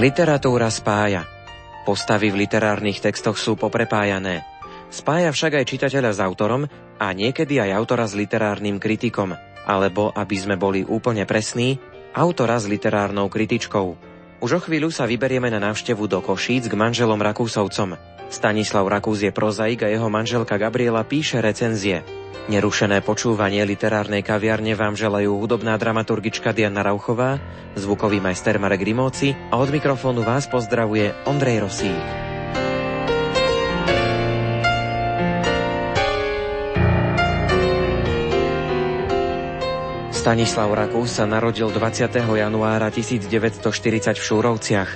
Literatúra spája. Postavy v literárnych textoch sú poprepájané. Spája však aj čitateľa s autorom a niekedy aj autora s literárnym kritikom, alebo, aby sme boli úplne presní, autora s literárnou kritičkou. Už o chvíľu sa vyberieme na návštevu do Košíc k manželom Rakúsovcom. Stanislav Rakús je prozaik a jeho manželka Gabriela píše recenzie. Nerušené počúvanie literárnej kaviarne vám želajú hudobná dramaturgička Diana Rauchová, zvukový majster Marek Rimóci a od mikrofónu vás pozdravuje Ondrej Rosík. Stanislav Rakús sa narodil 20. januára 1940 v Šúrovciach.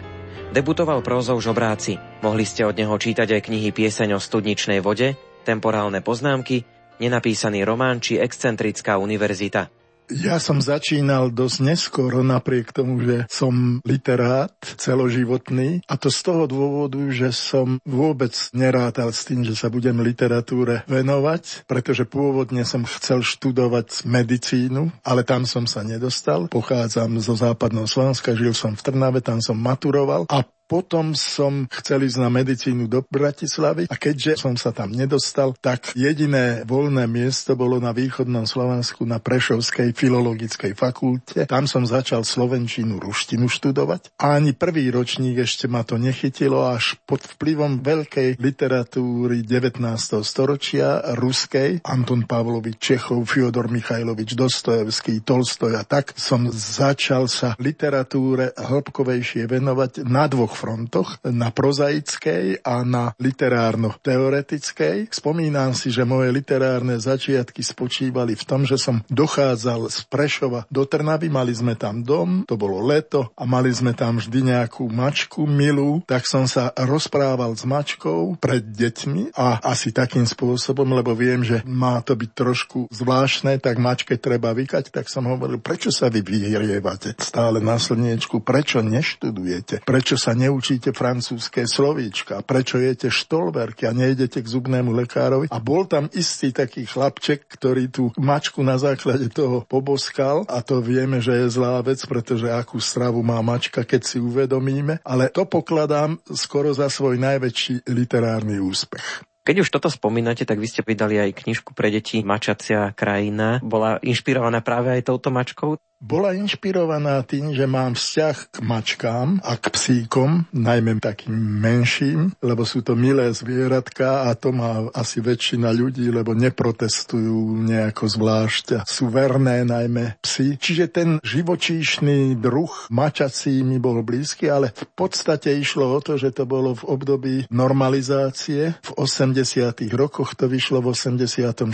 Debutoval prózou Žobráci. Mohli ste od neho čítať aj knihy Pieseň o studničnej vode, Temporálne poznámky nenapísaný román či excentrická univerzita. Ja som začínal dosť neskoro, napriek tomu, že som literát celoživotný. A to z toho dôvodu, že som vôbec nerátal s tým, že sa budem literatúre venovať, pretože pôvodne som chcel študovať medicínu, ale tam som sa nedostal. Pochádzam zo západného Slovenska, žil som v Trnave, tam som maturoval a potom som chcel ísť na medicínu do Bratislavy a keďže som sa tam nedostal, tak jediné voľné miesto bolo na východnom Slovensku na Prešovskej filologickej fakulte. Tam som začal slovenčinu, ruštinu študovať a ani prvý ročník ešte ma to nechytilo až pod vplyvom veľkej literatúry 19. storočia ruskej Anton Pavlovič Čechov, Fyodor Michajlovič Dostojevský, Tolstoj a tak som začal sa literatúre hĺbkovejšie venovať na dvoch frontoch, na prozaickej a na literárno-teoretickej. Spomínam si, že moje literárne začiatky spočívali v tom, že som dochádzal z Prešova do Trnavy, mali sme tam dom, to bolo leto a mali sme tam vždy nejakú mačku milú, tak som sa rozprával s mačkou pred deťmi a asi takým spôsobom, lebo viem, že má to byť trošku zvláštne, tak mačke treba vykať, tak som hovoril, prečo sa vy vyhrievate? Stále na slniečku, prečo neštudujete, prečo sa neučíte francúzske slovíčka, prečo jete štolverky a nejdete k zubnému lekárovi. A bol tam istý taký chlapček, ktorý tú mačku na základe toho poboskal a to vieme, že je zlá vec, pretože akú stravu má mačka, keď si uvedomíme, ale to pokladám skoro za svoj najväčší literárny úspech. Keď už toto spomínate, tak vy ste vydali aj knižku pre deti Mačacia krajina. Bola inšpirovaná práve aj touto mačkou? Bola inšpirovaná tým, že mám vzťah k mačkám a k psíkom, najmä takým menším, lebo sú to milé zvieratka a to má asi väčšina ľudí, lebo neprotestujú nejako zvlášť. Sú verné najmä psy. Čiže ten živočíšny druh mačací mi bol blízky, ale v podstate išlo o to, že to bolo v období normalizácie. V 80. rokoch to vyšlo v 86.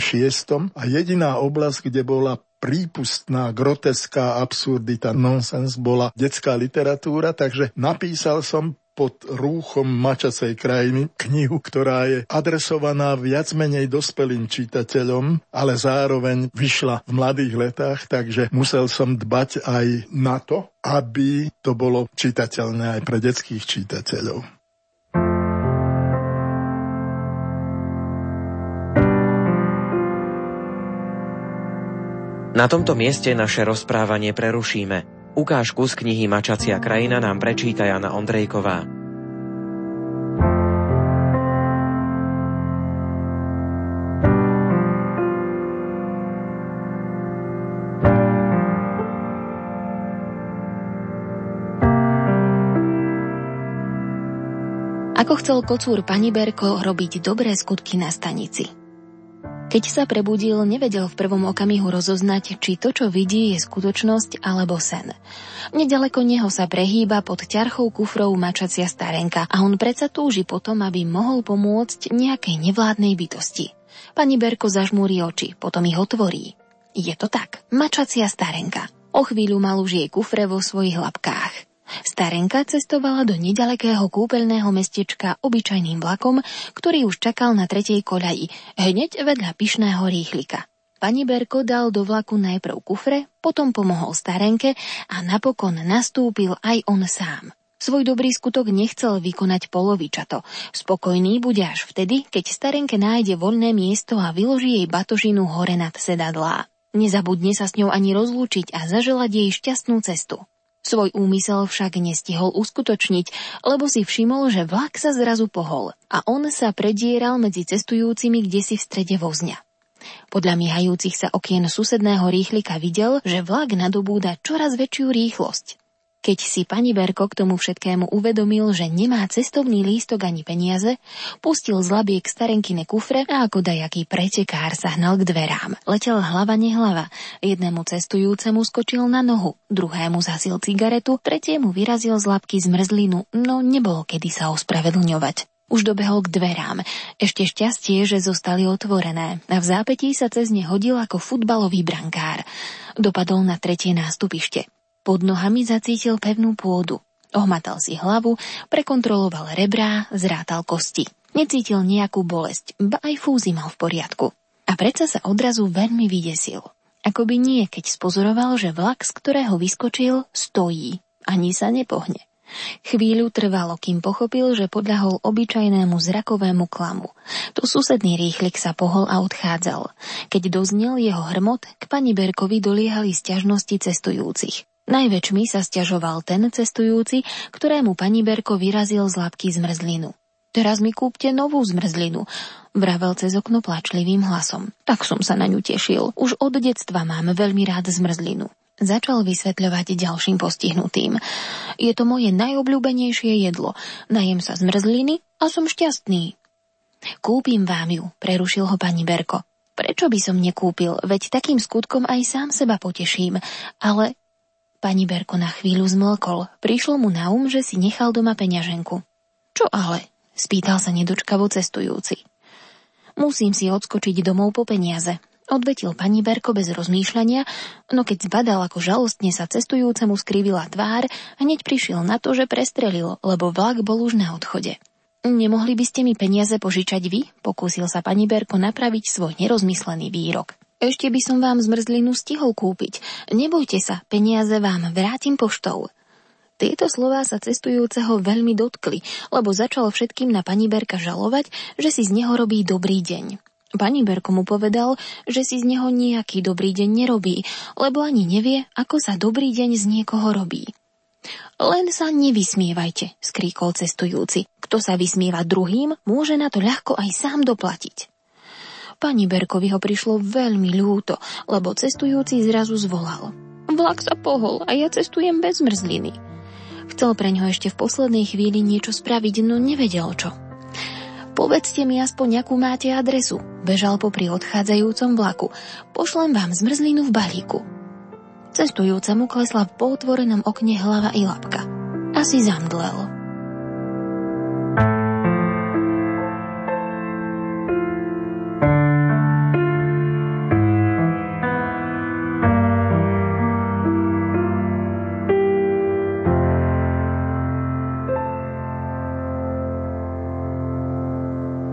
a jediná oblasť, kde bola prípustná, groteská absurdita, nonsens bola detská literatúra, takže napísal som pod rúchom mačacej krajiny knihu, ktorá je adresovaná viac menej dospelým čitateľom, ale zároveň vyšla v mladých letách, takže musel som dbať aj na to, aby to bolo čitateľné aj pre detských čitateľov. Na tomto mieste naše rozprávanie prerušíme. Ukážku z knihy Mačacia krajina nám prečíta Jana Ondrejková. Ako chcel kocúr pani Berko robiť dobré skutky na stanici – keď sa prebudil, nevedel v prvom okamihu rozoznať, či to, čo vidí, je skutočnosť alebo sen. Nedaleko neho sa prehýba pod ťarchou kufrov mačacia starenka a on predsa túži potom, aby mohol pomôcť nejakej nevládnej bytosti. Pani Berko zažmúri oči, potom ich otvorí. Je to tak, mačacia starenka. O chvíľu mal už jej kufre vo svojich labkách. Starenka cestovala do nedalekého kúpeľného mestečka obyčajným vlakom, ktorý už čakal na tretej koľaji, hneď vedľa pyšného rýchlika. Pani Berko dal do vlaku najprv kufre, potom pomohol starenke a napokon nastúpil aj on sám. Svoj dobrý skutok nechcel vykonať polovičato. Spokojný bude až vtedy, keď starenke nájde voľné miesto a vyloží jej batožinu hore nad sedadlá. Nezabudne sa s ňou ani rozlúčiť a zaželať jej šťastnú cestu. Svoj úmysel však nestihol uskutočniť, lebo si všimol, že vlak sa zrazu pohol a on sa predieral medzi cestujúcimi kde si v strede vozňa. Podľa miehajúcich sa okien susedného rýchlika videl, že vlak nadobúda čoraz väčšiu rýchlosť. Keď si pani Berko k tomu všetkému uvedomil, že nemá cestovný lístok ani peniaze, pustil z labiek starenkine kufre a ako dajaký pretekár sa hnal k dverám. Letel hlava nehlava. Jednému cestujúcemu skočil na nohu, druhému zasil cigaretu, tretiemu vyrazil z labky zmrzlinu, no nebolo kedy sa ospravedlňovať. Už dobehol k dverám. Ešte šťastie, že zostali otvorené a v zápetí sa cez ne hodil ako futbalový brankár. Dopadol na tretie nástupište. Pod nohami zacítil pevnú pôdu. Ohmatal si hlavu, prekontroloval rebrá, zrátal kosti. Necítil nejakú bolesť, ba aj fúzy mal v poriadku. A predsa sa odrazu veľmi vydesil. Akoby nie, keď spozoroval, že vlak, z ktorého vyskočil, stojí. Ani sa nepohne. Chvíľu trvalo, kým pochopil, že podľahol obyčajnému zrakovému klamu. Tu susedný rýchlik sa pohol a odchádzal. Keď doznel jeho hrmot, k pani Berkovi doliehali sťažnosti cestujúcich. Najväčšmi sa stiažoval ten cestujúci, ktorému pani Berko vyrazil z labky zmrzlinu. Teraz mi kúpte novú zmrzlinu, vravel cez okno plačlivým hlasom. Tak som sa na ňu tešil. Už od detstva mám veľmi rád zmrzlinu. Začal vysvetľovať ďalším postihnutým. Je to moje najobľúbenejšie jedlo. Najem sa zmrzliny a som šťastný. Kúpim vám ju, prerušil ho pani Berko. Prečo by som nekúpil, veď takým skutkom aj sám seba poteším. Ale Pani Berko na chvíľu zmlkol. Prišlo mu na um, že si nechal doma peňaženku. Čo ale? Spýtal sa nedočkavo cestujúci. Musím si odskočiť domov po peniaze. Odvetil pani Berko bez rozmýšľania, no keď zbadal, ako žalostne sa cestujúcemu skrivila tvár, hneď prišiel na to, že prestrelilo, lebo vlak bol už na odchode. Nemohli by ste mi peniaze požičať vy? Pokúsil sa pani Berko napraviť svoj nerozmyslený výrok. Ešte by som vám zmrzlinu stihol kúpiť. Nebojte sa, peniaze vám vrátim poštou. Tieto slová sa cestujúceho veľmi dotkli, lebo začal všetkým na pani Berka žalovať, že si z neho robí dobrý deň. Pani Berko mu povedal, že si z neho nejaký dobrý deň nerobí, lebo ani nevie, ako sa dobrý deň z niekoho robí. Len sa nevysmievajte, skríkol cestujúci. Kto sa vysmieva druhým, môže na to ľahko aj sám doplatiť. Pani Berkovi ho prišlo veľmi ľúto, lebo cestujúci zrazu zvolal. Vlak sa pohol a ja cestujem bez mrzliny. Chcel pre ňo ešte v poslednej chvíli niečo spraviť, no nevedel čo. Povedzte mi aspoň, akú máte adresu. Bežal popri odchádzajúcom vlaku. Pošlem vám zmrzlinu v balíku. Cestujúcemu klesla v potvorenom okne hlava i lapka. Asi zamdlel.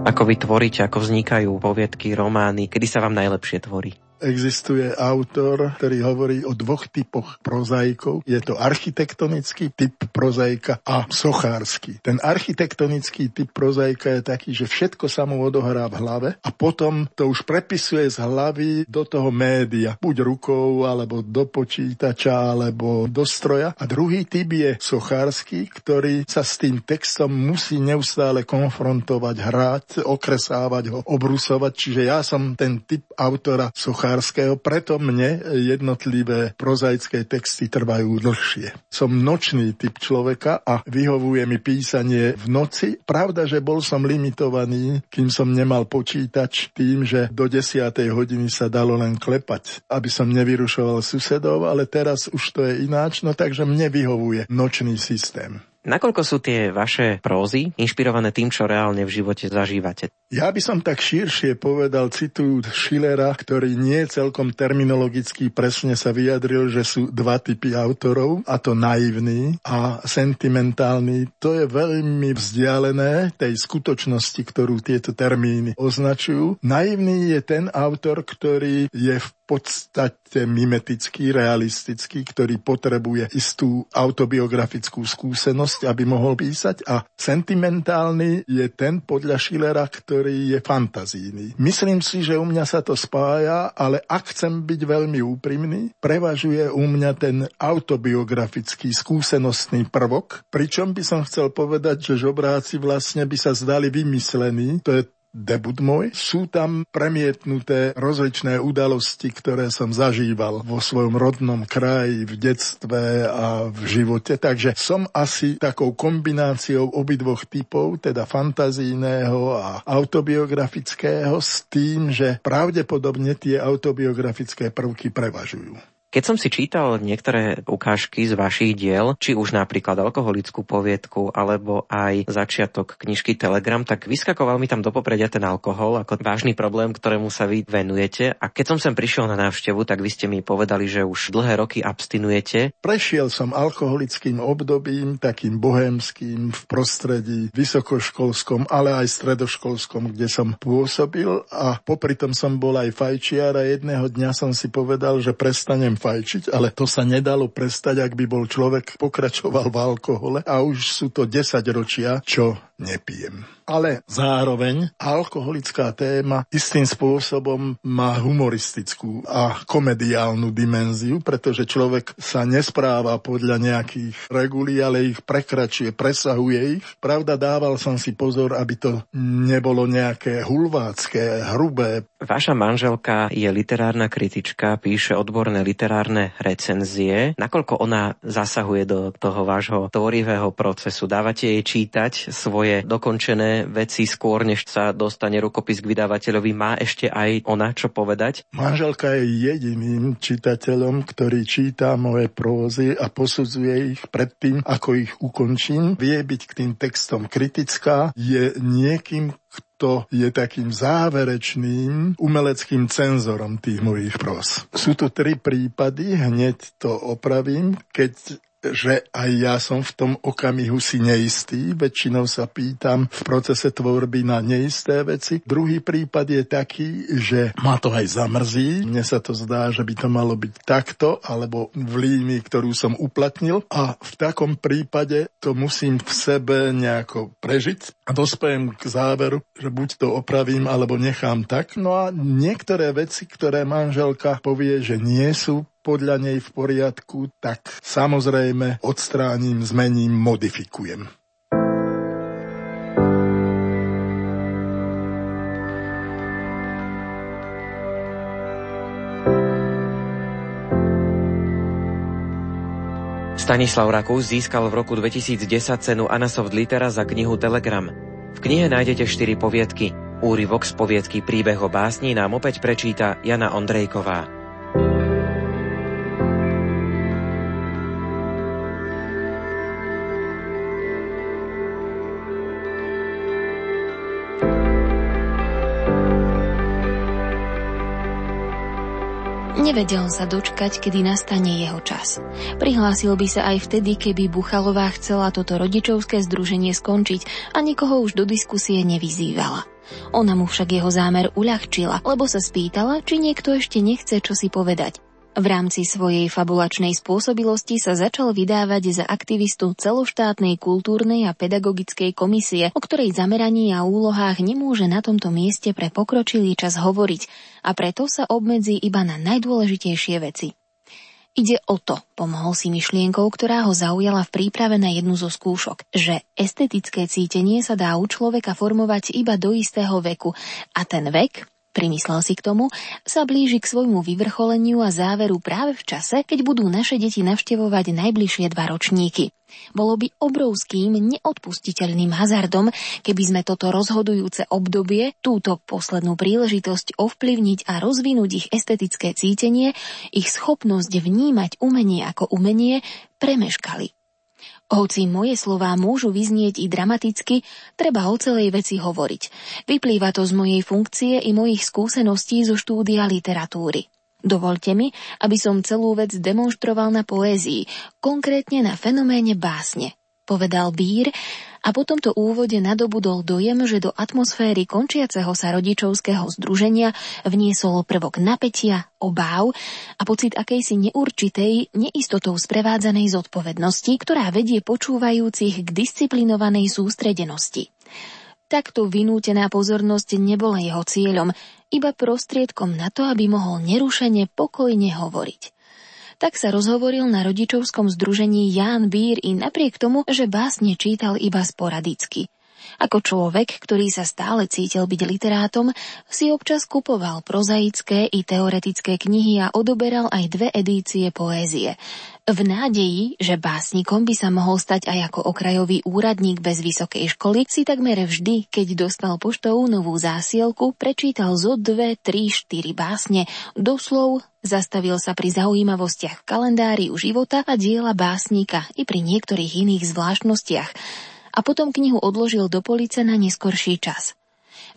Ako vy tvoríte, ako vznikajú poviedky, romány, kedy sa vám najlepšie tvorí? Existuje autor, ktorý hovorí o dvoch typoch prozaikov. Je to architektonický typ prozaika a sochársky. Ten architektonický typ prozaika je taký, že všetko sa mu odohrá v hlave a potom to už prepisuje z hlavy do toho média. Buď rukou, alebo do počítača, alebo do stroja. A druhý typ je sochársky, ktorý sa s tým textom musí neustále konfrontovať, hrať, okresávať ho, obrusovať. Čiže ja som ten typ autora sochársky Kuchárskeho, preto mne jednotlivé prozaické texty trvajú dlhšie. Som nočný typ človeka a vyhovuje mi písanie v noci. Pravda, že bol som limitovaný, kým som nemal počítač tým, že do 10. hodiny sa dalo len klepať, aby som nevyrušoval susedov, ale teraz už to je ináč, no takže mne vyhovuje nočný systém. Nakoľko sú tie vaše prózy inšpirované tým, čo reálne v živote zažívate? Ja by som tak širšie povedal citu Schillera, ktorý nie celkom terminologicky presne sa vyjadril, že sú dva typy autorov, a to naivný a sentimentálny. To je veľmi vzdialené tej skutočnosti, ktorú tieto termíny označujú. Naivný je ten autor, ktorý je v podstate mimetický, realistický, ktorý potrebuje istú autobiografickú skúsenosť, aby mohol písať. A sentimentálny je ten podľa Schillera, ktorý je fantazíny. Myslím si, že u mňa sa to spája, ale ak chcem byť veľmi úprimný, prevažuje u mňa ten autobiografický skúsenostný prvok, pričom by som chcel povedať, že žobráci vlastne by sa zdali vymyslení, to je debut môj. Sú tam premietnuté rozličné udalosti, ktoré som zažíval vo svojom rodnom kraji, v detstve a v živote. Takže som asi takou kombináciou obidvoch typov, teda fantazijného a autobiografického, s tým, že pravdepodobne tie autobiografické prvky prevažujú. Keď som si čítal niektoré ukážky z vašich diel, či už napríklad alkoholickú poviedku, alebo aj začiatok knižky Telegram, tak vyskakoval mi tam do popredia ten alkohol ako vážny problém, ktorému sa vy venujete. A keď som sem prišiel na návštevu, tak vy ste mi povedali, že už dlhé roky abstinujete. Prešiel som alkoholickým obdobím, takým bohemským v prostredí vysokoškolskom, ale aj stredoškolskom, kde som pôsobil a popri tom som bol aj fajčiar a jedného dňa som si povedal, že prestanem fajčiť, ale to sa nedalo prestať, ak by bol človek pokračoval v alkohole a už sú to 10 ročia, čo nepijem. Ale zároveň alkoholická téma istým spôsobom má humoristickú a komediálnu dimenziu, pretože človek sa nespráva podľa nejakých regulí, ale ich prekračuje, presahuje ich. Pravda, dával som si pozor, aby to nebolo nejaké hulvácké, hrubé. Vaša manželka je literárna kritička, píše odborné literárne recenzie. Nakoľko ona zasahuje do toho vášho tvorivého procesu? Dávate jej čítať svoje svoje veci skôr, než sa dostane rukopis k vydavateľovi. Má ešte aj ona čo povedať? Manželka je jediným čitateľom, ktorý číta moje prózy a posudzuje ich predtým, ako ich ukončím. Vie byť k tým textom kritická, je niekým, kto je takým záverečným umeleckým cenzorom tých mojich pros. Sú to tri prípady, hneď to opravím. Keď že aj ja som v tom okamihu si neistý. Väčšinou sa pýtam v procese tvorby na neisté veci. Druhý prípad je taký, že ma to aj zamrzí. Mne sa to zdá, že by to malo byť takto, alebo v línii, ktorú som uplatnil. A v takom prípade to musím v sebe nejako prežiť a dospejem k záveru, že buď to opravím, alebo nechám tak. No a niektoré veci, ktoré manželka povie, že nie sú podľa nej v poriadku, tak samozrejme odstránim, zmením, modifikujem. Stanislav Rakus získal v roku 2010 cenu Anasoft Litera za knihu Telegram. V knihe nájdete štyri poviedky. Úryvok z poviedky Príbeh o básni nám opäť prečíta Jana Ondrejková. Nevedel sa dočkať, kedy nastane jeho čas. Prihlásil by sa aj vtedy, keby Buchalová chcela toto rodičovské združenie skončiť a nikoho už do diskusie nevyzývala. Ona mu však jeho zámer uľahčila, lebo sa spýtala, či niekto ešte nechce čo si povedať. V rámci svojej fabulačnej spôsobilosti sa začal vydávať za aktivistu celoštátnej kultúrnej a pedagogickej komisie, o ktorej zameraní a úlohách nemôže na tomto mieste pre pokročilý čas hovoriť a preto sa obmedzí iba na najdôležitejšie veci. Ide o to, pomohol si myšlienkou, ktorá ho zaujala v príprave na jednu zo skúšok, že estetické cítenie sa dá u človeka formovať iba do istého veku a ten vek primyslel si k tomu, sa blíži k svojmu vyvrcholeniu a záveru práve v čase, keď budú naše deti navštevovať najbližšie dva ročníky. Bolo by obrovským, neodpustiteľným hazardom, keby sme toto rozhodujúce obdobie, túto poslednú príležitosť ovplyvniť a rozvinúť ich estetické cítenie, ich schopnosť vnímať umenie ako umenie, premeškali. Hoci moje slová môžu vyznieť i dramaticky, treba o celej veci hovoriť. Vyplýva to z mojej funkcie i mojich skúseností zo štúdia literatúry. Dovolte mi, aby som celú vec demonstroval na poézii, konkrétne na fenoméne básne. povedal Bír a po tomto úvode nadobudol dojem, že do atmosféry končiaceho sa rodičovského združenia vniesol prvok napätia, obáv a pocit akejsi neurčitej, neistotou sprevádzanej zodpovednosti, ktorá vedie počúvajúcich k disciplinovanej sústredenosti. Takto vynútená pozornosť nebola jeho cieľom, iba prostriedkom na to, aby mohol nerušene pokojne hovoriť. Tak sa rozhovoril na rodičovskom združení Ján Bír i napriek tomu, že básne čítal iba sporadicky. Ako človek, ktorý sa stále cítil byť literátom, si občas kupoval prozaické i teoretické knihy a odoberal aj dve edície poézie. V nádeji, že básnikom by sa mohol stať aj ako okrajový úradník bez vysokej školy, si takmer vždy, keď dostal poštou novú zásielku, prečítal zo dve, tri, štyri básne, doslov zastavil sa pri zaujímavostiach v kalendári u života a diela básnika i pri niektorých iných zvláštnostiach a potom knihu odložil do police na neskorší čas.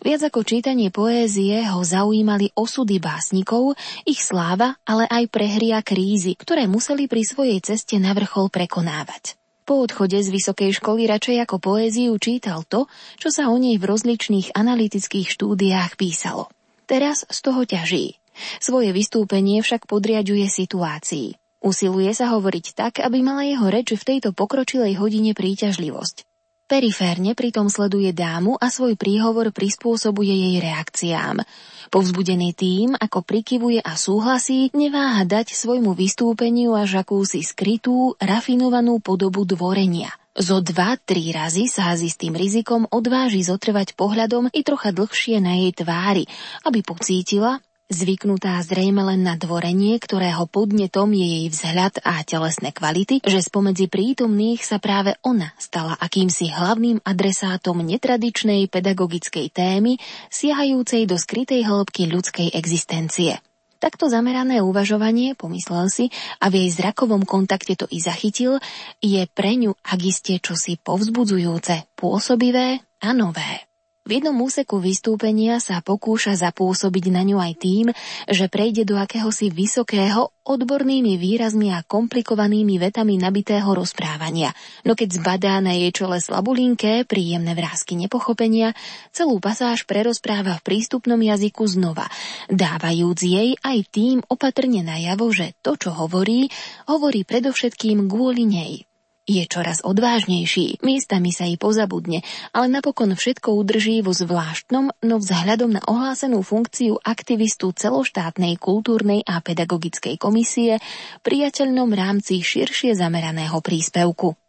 Viac ako čítanie poézie ho zaujímali osudy básnikov, ich sláva, ale aj prehria krízy, ktoré museli pri svojej ceste na vrchol prekonávať. Po odchode z vysokej školy radšej ako poéziu čítal to, čo sa o nej v rozličných analytických štúdiách písalo. Teraz z toho ťaží. Svoje vystúpenie však podriaduje situácii. Usiluje sa hovoriť tak, aby mala jeho reč v tejto pokročilej hodine príťažlivosť. Periférne pritom sleduje dámu a svoj príhovor prispôsobuje jej reakciám. Povzbudený tým, ako prikyvuje a súhlasí, neváha dať svojmu vystúpeniu až akúsi skrytú, rafinovanú podobu dvorenia. Zo dva, tri razy sa s istým rizikom odváži zotrvať pohľadom i trocha dlhšie na jej tvári, aby pocítila, zvyknutá zrejme len na dvorenie, ktorého podnetom je jej vzhľad a telesné kvality, že spomedzi prítomných sa práve ona stala akýmsi hlavným adresátom netradičnej pedagogickej témy, siahajúcej do skrytej hĺbky ľudskej existencie. Takto zamerané uvažovanie, pomyslel si, a v jej zrakovom kontakte to i zachytil, je pre ňu, ak iste čosi povzbudzujúce, pôsobivé a nové. V jednom úseku vystúpenia sa pokúša zapôsobiť na ňu aj tým, že prejde do akéhosi vysokého, odbornými výrazmi a komplikovanými vetami nabitého rozprávania, no keď zbadá na jej čele slabulinké, príjemné vrázky nepochopenia, celú pasáž prerozpráva v prístupnom jazyku znova, dávajúc jej aj tým opatrne najavo, že to, čo hovorí, hovorí predovšetkým kvôli nej. Je čoraz odvážnejší, miestami sa jej pozabudne, ale napokon všetko udrží vo zvláštnom, no vzhľadom na ohlásenú funkciu aktivistu celoštátnej kultúrnej a pedagogickej komisie priateľnom rámci širšie zameraného príspevku.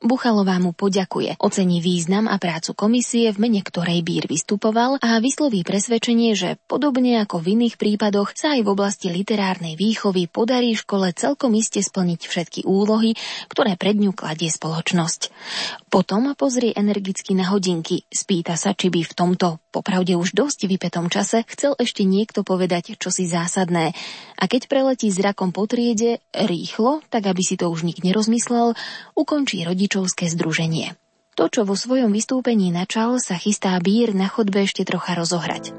Buchalová mu poďakuje, ocení význam a prácu komisie, v mene ktorej Bír vystupoval a vysloví presvedčenie, že podobne ako v iných prípadoch sa aj v oblasti literárnej výchovy podarí škole celkom iste splniť všetky úlohy, ktoré pred ňu kladie spoločnosť. Potom pozrie energicky na hodinky, spýta sa, či by v tomto, popravde už dosť vypetom čase, chcel ešte niekto povedať čosi zásadné. A keď preletí zrakom po triede, rýchlo, tak aby si to už nik nerozmyslel, ukončí rodič rodičovské združenie. To, čo vo svojom vystúpení načal, sa chystá Bír na chodbe ešte trocha rozohrať.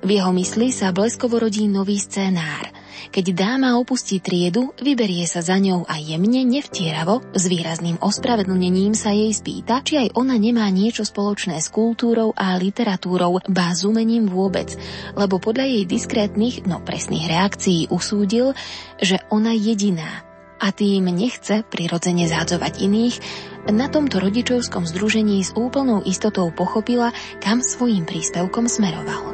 V jeho mysli sa bleskovo rodí nový scénár. Keď dáma opustí triedu, vyberie sa za ňou a jemne, nevtieravo, s výrazným ospravedlnením sa jej spýta, či aj ona nemá niečo spoločné s kultúrou a literatúrou, ba s umením vôbec, lebo podľa jej diskrétnych, no presných reakcií usúdil, že ona jediná, a tým nechce prirodzene zádzovať iných, na tomto rodičovskom združení s úplnou istotou pochopila, kam svojím príspevkom smeroval.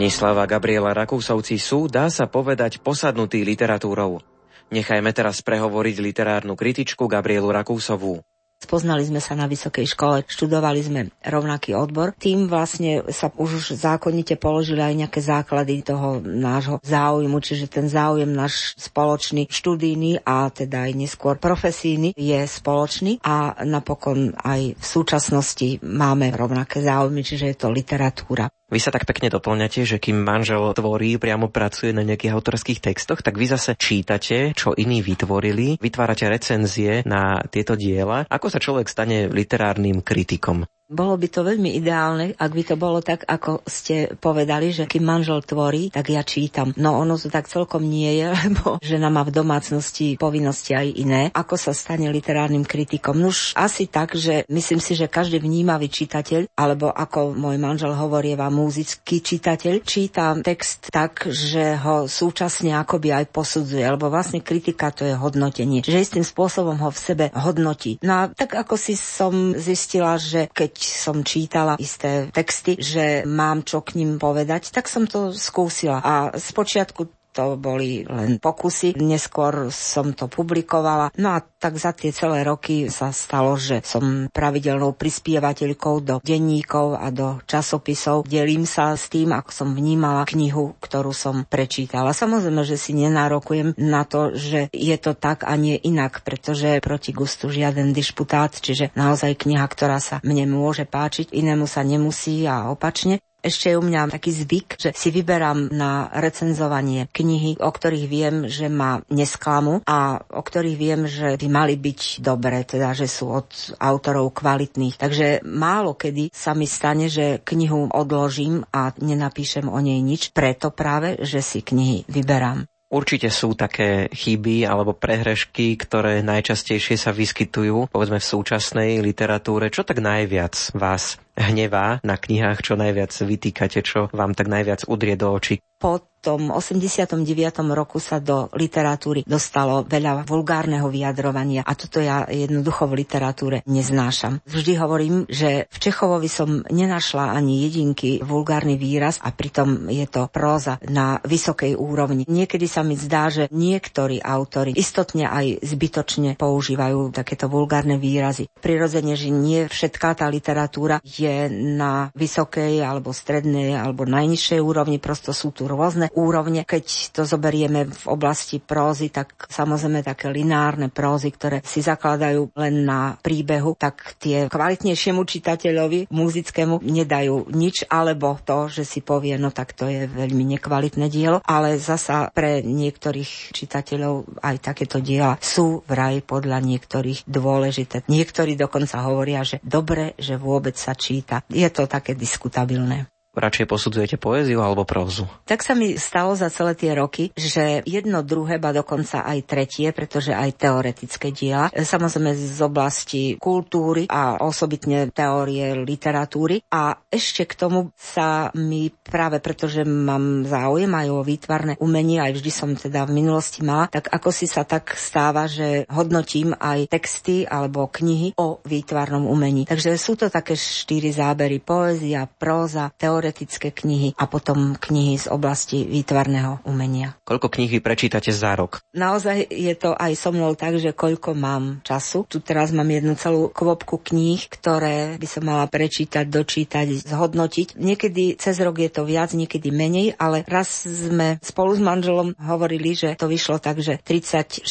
Stanislava Gabriela Rakúsovci sú, dá sa povedať, posadnutí literatúrou. Nechajme teraz prehovoriť literárnu kritičku Gabrielu Rakúsovú. Spoznali sme sa na vysokej škole, študovali sme rovnaký odbor. Tým vlastne sa už zákonite položili aj nejaké základy toho nášho záujmu, čiže ten záujem náš spoločný, študijný a teda aj neskôr profesijný je spoločný a napokon aj v súčasnosti máme rovnaké záujmy, čiže je to literatúra. Vy sa tak pekne doplňate, že kým manžel tvorí, priamo pracuje na nejakých autorských textoch, tak vy zase čítate, čo iní vytvorili, vytvárate recenzie na tieto diela. Ako sa človek stane literárnym kritikom? Bolo by to veľmi ideálne, ak by to bolo tak, ako ste povedali, že kým manžel tvorí, tak ja čítam. No ono to tak celkom nie je, lebo žena má v domácnosti povinnosti aj iné. Ako sa stane literárnym kritikom? No už asi tak, že myslím si, že každý vnímavý čitateľ, alebo ako môj manžel hovorí, vám muzický čitateľ, číta text tak, že ho súčasne akoby aj posudzuje, lebo vlastne kritika to je hodnotenie. Že istým spôsobom ho v sebe hodnotí. No a tak ako si som zistila, že keď som čítala isté texty, že mám čo k ním povedať, tak som to skúsila. A spočiatku to boli len pokusy. Neskôr som to publikovala. No a tak za tie celé roky sa stalo, že som pravidelnou prispievateľkou do denníkov a do časopisov. Delím sa s tým, ako som vnímala knihu, ktorú som prečítala. Samozrejme, že si nenárokujem na to, že je to tak a nie inak, pretože proti gustu žiaden dišputát, čiže naozaj kniha, ktorá sa mne môže páčiť, inému sa nemusí a opačne. Ešte je u mňa taký zvyk, že si vyberám na recenzovanie knihy, o ktorých viem, že ma nesklamu a o ktorých viem, že by mali byť dobré, teda že sú od autorov kvalitných. Takže málo kedy sa mi stane, že knihu odložím a nenapíšem o nej nič, preto práve, že si knihy vyberám. Určite sú také chyby alebo prehrešky, ktoré najčastejšie sa vyskytujú, povedzme v súčasnej literatúre. Čo tak najviac vás hnevá na knihách, čo najviac vytýkate, čo vám tak najviac udrie do očí? Po tom 89. roku sa do literatúry dostalo veľa vulgárneho vyjadrovania a toto ja jednoducho v literatúre neznášam. Vždy hovorím, že v Čechovovi som nenašla ani jedinky vulgárny výraz a pritom je to próza na vysokej úrovni. Niekedy sa mi zdá, že niektorí autory istotne aj zbytočne používajú takéto vulgárne výrazy. Prirodzene, že nie všetká tá literatúra je na vysokej alebo strednej alebo najnižšej úrovni, prosto sú tu rôzne úrovne. Keď to zoberieme v oblasti prózy, tak samozrejme také lineárne prózy, ktoré si zakladajú len na príbehu, tak tie kvalitnejšiemu čitateľovi muzickému nedajú nič, alebo to, že si povie, no tak to je veľmi nekvalitné dielo, ale zasa pre niektorých čitateľov aj takéto diela sú vraj podľa niektorých dôležité. Niektorí dokonca hovoria, že dobre, že vôbec sa číta. Je to také diskutabilné. Radšej posudzujete poéziu alebo prózu? Tak sa mi stalo za celé tie roky, že jedno, druhé, ba dokonca aj tretie, pretože aj teoretické diela, samozrejme z oblasti kultúry a osobitne teórie literatúry. A ešte k tomu sa mi práve pretože mám záujem aj o výtvarné umenie, aj vždy som teda v minulosti mala, tak ako si sa tak stáva, že hodnotím aj texty alebo knihy o výtvarnom umení. Takže sú to také štyri zábery, poézia, próza, teória teoretické knihy a potom knihy z oblasti výtvarného umenia. Koľko kníh vy prečítate za rok? Naozaj je to aj so mnou tak, že koľko mám času. Tu teraz mám jednu celú kvopku kníh, ktoré by som mala prečítať, dočítať, zhodnotiť. Niekedy cez rok je to viac, niekedy menej, ale raz sme spolu s manželom hovorili, že to vyšlo tak, že 36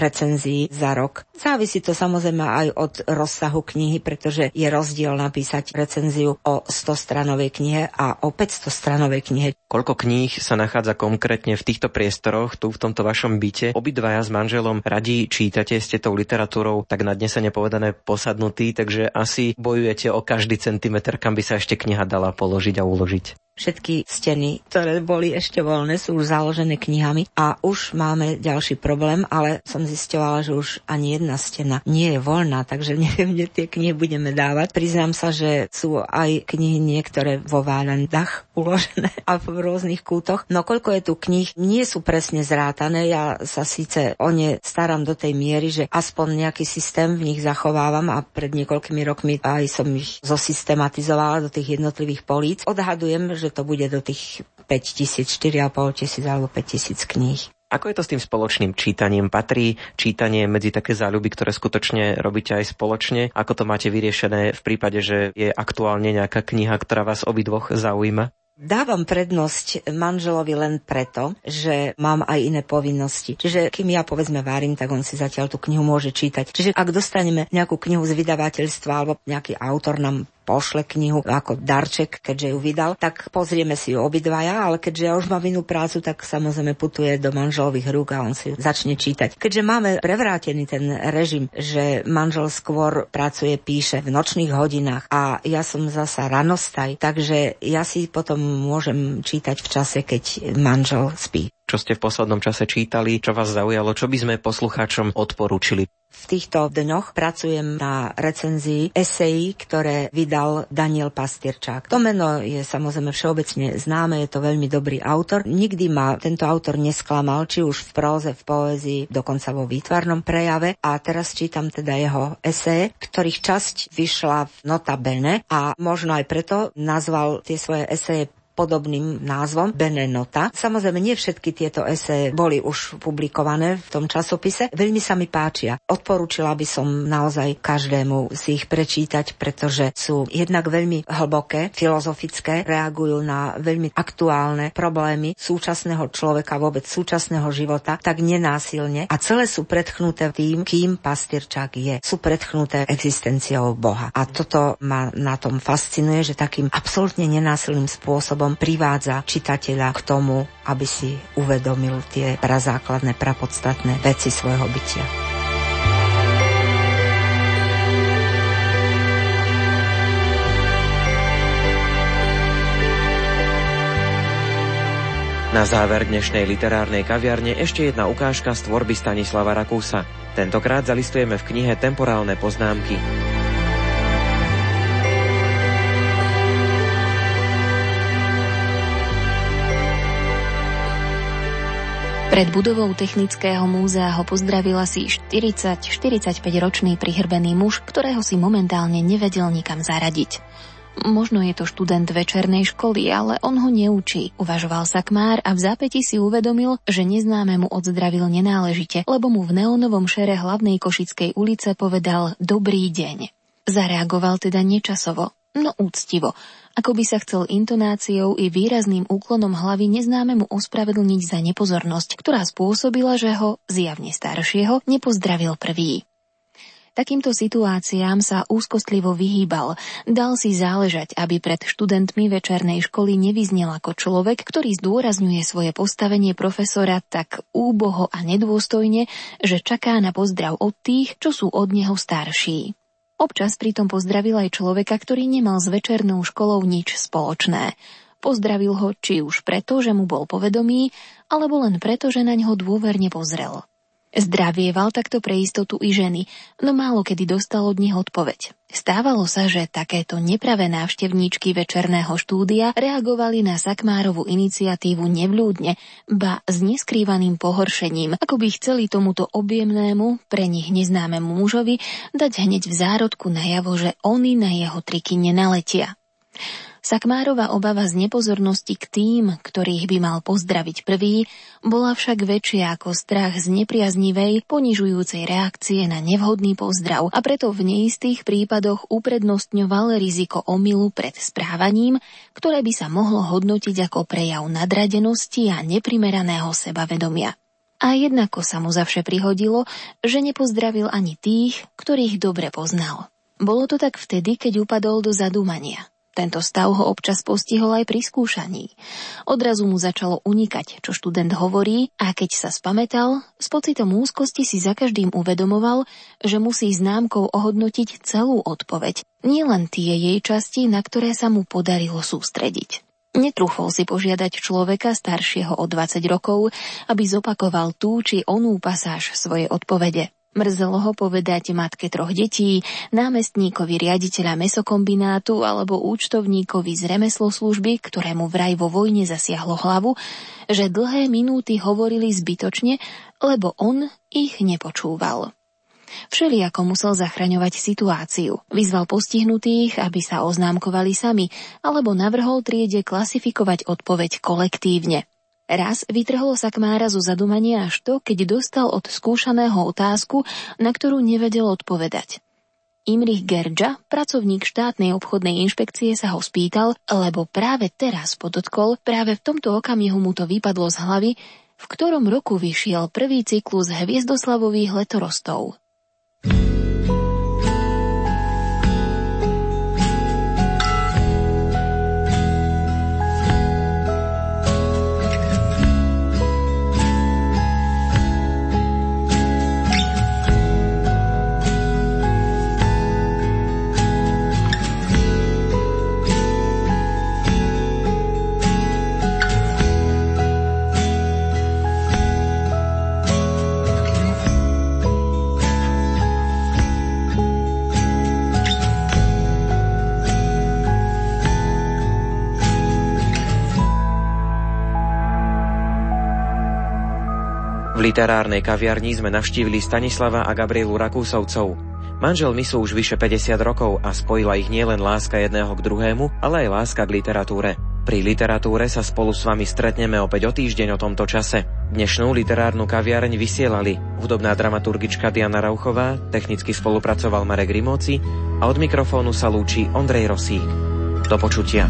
recenzií za rok. Závisí to samozrejme aj od rozsahu knihy, pretože je rozdiel napísať recenziu o 100 stranovej knihe a o 500 stranovej knihe. Koľko kníh sa nachádza konkrétne v týchto priestoroch, tu v tomto vašom byte? Obidvaja s manželom radi čítate, ste tou literatúrou tak nadnesene povedané posadnutí, takže asi bojujete o každý centimetr, kam by sa ešte kniha dala položiť a uložiť. Všetky steny, ktoré boli ešte voľné, sú už založené knihami a už máme ďalší problém, ale som zistovala, že už ani jedna stena nie je voľná, takže neviem, kde tie knihy budeme dávať. Priznám sa, že sú aj knihy niektoré vo váľandách uložené a v rôznych kútoch. No koľko je tu knih, nie sú presne zrátané. Ja sa síce o ne starám do tej miery, že aspoň nejaký systém v nich zachovávam a pred niekoľkými rokmi aj som ich zosystematizovala do tých jednotlivých políc. Odhadujem, že že to bude do tých 5 tisíc, 4,5 tisíc alebo 5 tisíc kníh. Ako je to s tým spoločným čítaním? Patrí čítanie medzi také záľuby, ktoré skutočne robíte aj spoločne? Ako to máte vyriešené v prípade, že je aktuálne nejaká kniha, ktorá vás obidvoch zaujíma? Dávam prednosť manželovi len preto, že mám aj iné povinnosti. Čiže kým ja povedzme varím, tak on si zatiaľ tú knihu môže čítať. Čiže ak dostaneme nejakú knihu z vydavateľstva alebo nejaký autor nám pošle knihu ako darček, keďže ju vydal, tak pozrieme si ju obidvaja, ale keďže ja už mám inú prácu, tak samozrejme putuje do manželových rúk a on si ju začne čítať. Keďže máme prevrátený ten režim, že manžel skôr pracuje, píše v nočných hodinách a ja som zasa ranostaj, takže ja si potom môžem čítať v čase, keď manžel spí čo ste v poslednom čase čítali, čo vás zaujalo, čo by sme poslucháčom odporúčili. V týchto dňoch pracujem na recenzii esejí, ktoré vydal Daniel Pastierčák. To meno je samozrejme všeobecne známe, je to veľmi dobrý autor. Nikdy ma tento autor nesklamal, či už v próze, v poézii, dokonca vo výtvarnom prejave. A teraz čítam teda jeho eseje, ktorých časť vyšla v Notabene a možno aj preto nazval tie svoje eseje podobným názvom Benenota. Samozrejme, nie všetky tieto ese boli už publikované v tom časopise. Veľmi sa mi páčia. Odporúčila by som naozaj každému si ich prečítať, pretože sú jednak veľmi hlboké, filozofické, reagujú na veľmi aktuálne problémy súčasného človeka, vôbec súčasného života, tak nenásilne a celé sú predchnuté tým, kým pastierčák je. Sú predchnuté existenciou Boha. A toto ma na tom fascinuje, že takým absolútne nenásilným spôsobom spôsobom privádza čitateľa k tomu, aby si uvedomil tie prazákladné, prapodstatné veci svojho bytia. Na záver dnešnej literárnej kaviarne ešte jedna ukážka z tvorby Stanislava Rakúsa. Tentokrát zalistujeme v knihe Temporálne poznámky. Pred budovou Technického múzea ho pozdravil asi 40-45 ročný prihrbený muž, ktorého si momentálne nevedel nikam zaradiť. Možno je to študent večernej školy, ale on ho neučí, uvažoval Sakmár a v zápäti si uvedomil, že neznámemu odzdravil nenáležite, lebo mu v neonovom šere hlavnej Košickej ulice povedal Dobrý deň. Zareagoval teda nečasovo, no úctivo, ako by sa chcel intonáciou i výrazným úklonom hlavy neznámemu ospravedlniť za nepozornosť, ktorá spôsobila, že ho, zjavne staršieho, nepozdravil prvý. Takýmto situáciám sa úzkostlivo vyhýbal. Dal si záležať, aby pred študentmi večernej školy nevyznel ako človek, ktorý zdôrazňuje svoje postavenie profesora tak úboho a nedôstojne, že čaká na pozdrav od tých, čo sú od neho starší. Občas pritom pozdravil aj človeka, ktorý nemal s večernou školou nič spoločné. Pozdravil ho či už preto, že mu bol povedomý, alebo len preto, že na ňo dôverne pozrel. Zdravieval takto pre istotu i ženy, no málo kedy dostal od nich odpoveď. Stávalo sa, že takéto nepravé návštevníčky večerného štúdia reagovali na Sakmárovú iniciatívu nevľúdne, ba s neskrývaným pohoršením, ako by chceli tomuto objemnému, pre nich neznámemu mužovi dať hneď v zárodku najavo, že oni na jeho triky nenaletia. Sakmárova obava z nepozornosti k tým, ktorých by mal pozdraviť prvý, bola však väčšia ako strach z nepriaznivej, ponižujúcej reakcie na nevhodný pozdrav a preto v neistých prípadoch uprednostňoval riziko omylu pred správaním, ktoré by sa mohlo hodnotiť ako prejav nadradenosti a neprimeraného sebavedomia. A jednako sa mu zavše prihodilo, že nepozdravil ani tých, ktorých dobre poznal. Bolo to tak vtedy, keď upadol do zadúmania. Tento stav ho občas postihol aj pri skúšaní. Odrazu mu začalo unikať, čo študent hovorí a keď sa spametal, s pocitom úzkosti si za každým uvedomoval, že musí známkou ohodnotiť celú odpoveď, nielen tie jej časti, na ktoré sa mu podarilo sústrediť. Netrúfol si požiadať človeka staršieho o 20 rokov, aby zopakoval tú či onú pasáž svojej odpovede. Mrzelo ho povedať matke troch detí, námestníkovi riaditeľa mesokombinátu alebo účtovníkovi z remesloslužby, ktorému vraj vo vojne zasiahlo hlavu, že dlhé minúty hovorili zbytočne, lebo on ich nepočúval. Všelijako musel zachraňovať situáciu. Vyzval postihnutých, aby sa oznámkovali sami, alebo navrhol triede klasifikovať odpoveď kolektívne. Raz vytrhlo sa Kmára zo zadumania až to, keď dostal od skúšaného otázku, na ktorú nevedel odpovedať. Imrich Gerdža, pracovník štátnej obchodnej inšpekcie, sa ho spýtal, lebo práve teraz podotkol, práve v tomto okamihu mu to vypadlo z hlavy, v ktorom roku vyšiel prvý cyklus hviezdoslavových letorostov. Literárnej kaviarni sme navštívili Stanislava a Gabrielu Rakúsovcov. Manželmi sú už vyše 50 rokov a spojila ich nielen láska jedného k druhému, ale aj láska k literatúre. Pri literatúre sa spolu s vami stretneme opäť o týždeň o tomto čase. Dnešnú literárnu kaviareň vysielali hudobná dramaturgička Diana Rauchová, technicky spolupracoval Marek Rimóci a od mikrofónu sa lúči Ondrej Rosík. Do počutia.